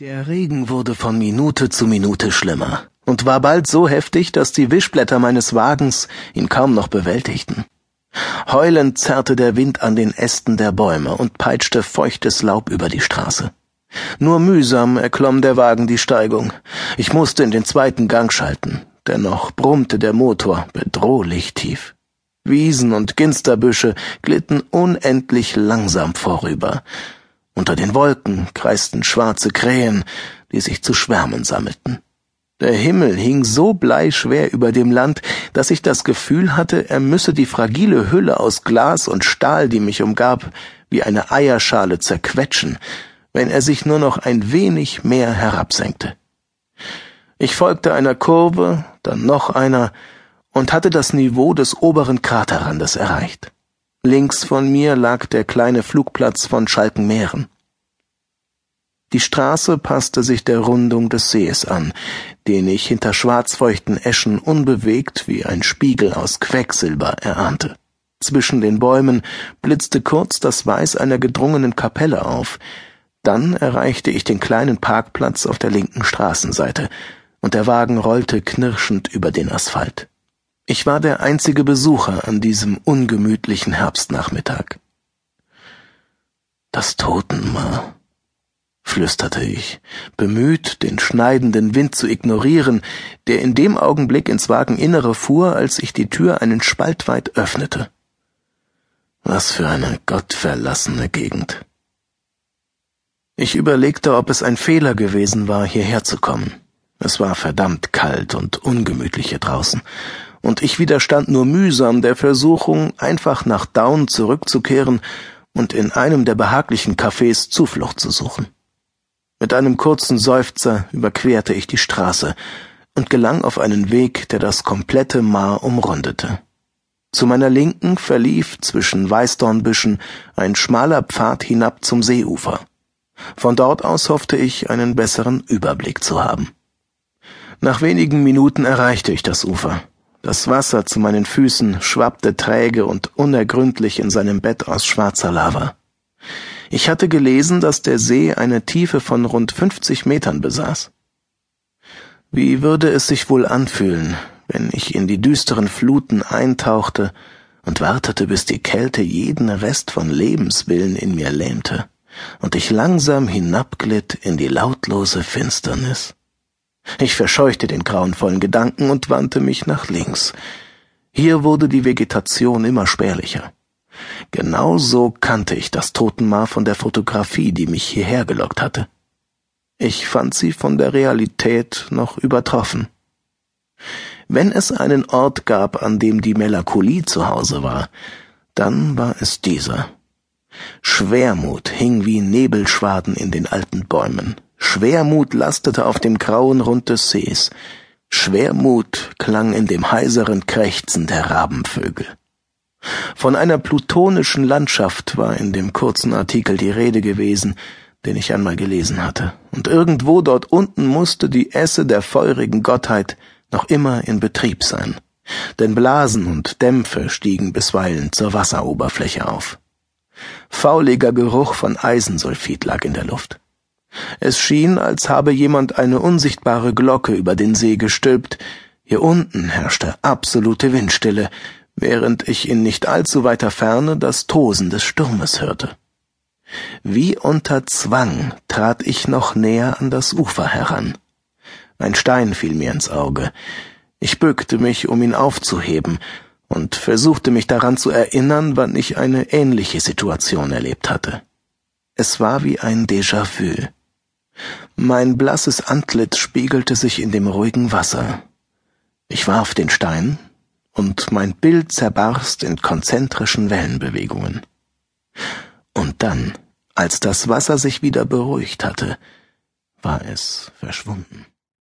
Der Regen wurde von Minute zu Minute schlimmer und war bald so heftig, dass die Wischblätter meines Wagens ihn kaum noch bewältigten. Heulend zerrte der Wind an den Ästen der Bäume und peitschte feuchtes Laub über die Straße. Nur mühsam erklomm der Wagen die Steigung. Ich musste in den zweiten Gang schalten. Dennoch brummte der Motor bedrohlich tief. Wiesen und Ginsterbüsche glitten unendlich langsam vorüber. Unter den Wolken kreisten schwarze Krähen, die sich zu Schwärmen sammelten. Der Himmel hing so bleischwer über dem Land, dass ich das Gefühl hatte, er müsse die fragile Hülle aus Glas und Stahl, die mich umgab, wie eine Eierschale zerquetschen, wenn er sich nur noch ein wenig mehr herabsenkte. Ich folgte einer Kurve, dann noch einer, und hatte das Niveau des oberen Kraterrandes erreicht. Links von mir lag der kleine Flugplatz von Schalkenmeeren. Die Straße passte sich der Rundung des Sees an, den ich hinter schwarzfeuchten Eschen unbewegt wie ein Spiegel aus Quecksilber erahnte. Zwischen den Bäumen blitzte kurz das Weiß einer gedrungenen Kapelle auf, dann erreichte ich den kleinen Parkplatz auf der linken Straßenseite, und der Wagen rollte knirschend über den Asphalt. Ich war der einzige Besucher an diesem ungemütlichen Herbstnachmittag. Das Totenmaar, flüsterte ich, bemüht, den schneidenden Wind zu ignorieren, der in dem Augenblick ins Wageninnere fuhr, als ich die Tür einen Spalt weit öffnete. Was für eine gottverlassene Gegend. Ich überlegte, ob es ein Fehler gewesen war, hierher zu kommen. Es war verdammt kalt und ungemütlich hier draußen, und ich widerstand nur mühsam der Versuchung, einfach nach Down zurückzukehren und in einem der behaglichen Cafés Zuflucht zu suchen. Mit einem kurzen Seufzer überquerte ich die Straße und gelang auf einen Weg, der das komplette Maar umrundete. Zu meiner Linken verlief zwischen Weißdornbüschen ein schmaler Pfad hinab zum Seeufer. Von dort aus hoffte ich, einen besseren Überblick zu haben. Nach wenigen Minuten erreichte ich das Ufer. Das Wasser zu meinen Füßen schwappte träge und unergründlich in seinem Bett aus schwarzer Lava. Ich hatte gelesen, dass der See eine Tiefe von rund 50 Metern besaß. Wie würde es sich wohl anfühlen, wenn ich in die düsteren Fluten eintauchte und wartete, bis die Kälte jeden Rest von Lebenswillen in mir lähmte und ich langsam hinabglitt in die lautlose Finsternis? Ich verscheuchte den grauenvollen Gedanken und wandte mich nach links. Hier wurde die Vegetation immer spärlicher. Genau so kannte ich das Totenmaar von der Fotografie, die mich hierher gelockt hatte. Ich fand sie von der Realität noch übertroffen. Wenn es einen Ort gab, an dem die Melancholie zu Hause war, dann war es dieser. Schwermut hing wie Nebelschwaden in den alten Bäumen. Schwermut lastete auf dem grauen Rund des Sees. Schwermut klang in dem heiseren Krächzen der Rabenvögel. Von einer plutonischen Landschaft war in dem kurzen Artikel die Rede gewesen, den ich einmal gelesen hatte, und irgendwo dort unten musste die Esse der feurigen Gottheit noch immer in Betrieb sein, denn Blasen und Dämpfe stiegen bisweilen zur Wasseroberfläche auf. Fauliger Geruch von Eisensulfid lag in der Luft. Es schien, als habe jemand eine unsichtbare Glocke über den See gestülpt. Hier unten herrschte absolute Windstille, während ich in nicht allzu weiter Ferne das Tosen des Sturmes hörte. Wie unter Zwang trat ich noch näher an das Ufer heran. Ein Stein fiel mir ins Auge. Ich bückte mich, um ihn aufzuheben, und versuchte mich daran zu erinnern, wann ich eine ähnliche Situation erlebt hatte. Es war wie ein Déjà-vu. Mein blasses Antlitz spiegelte sich in dem ruhigen Wasser. Ich warf den Stein, und mein Bild zerbarst in konzentrischen Wellenbewegungen. Und dann, als das Wasser sich wieder beruhigt hatte, war es verschwunden.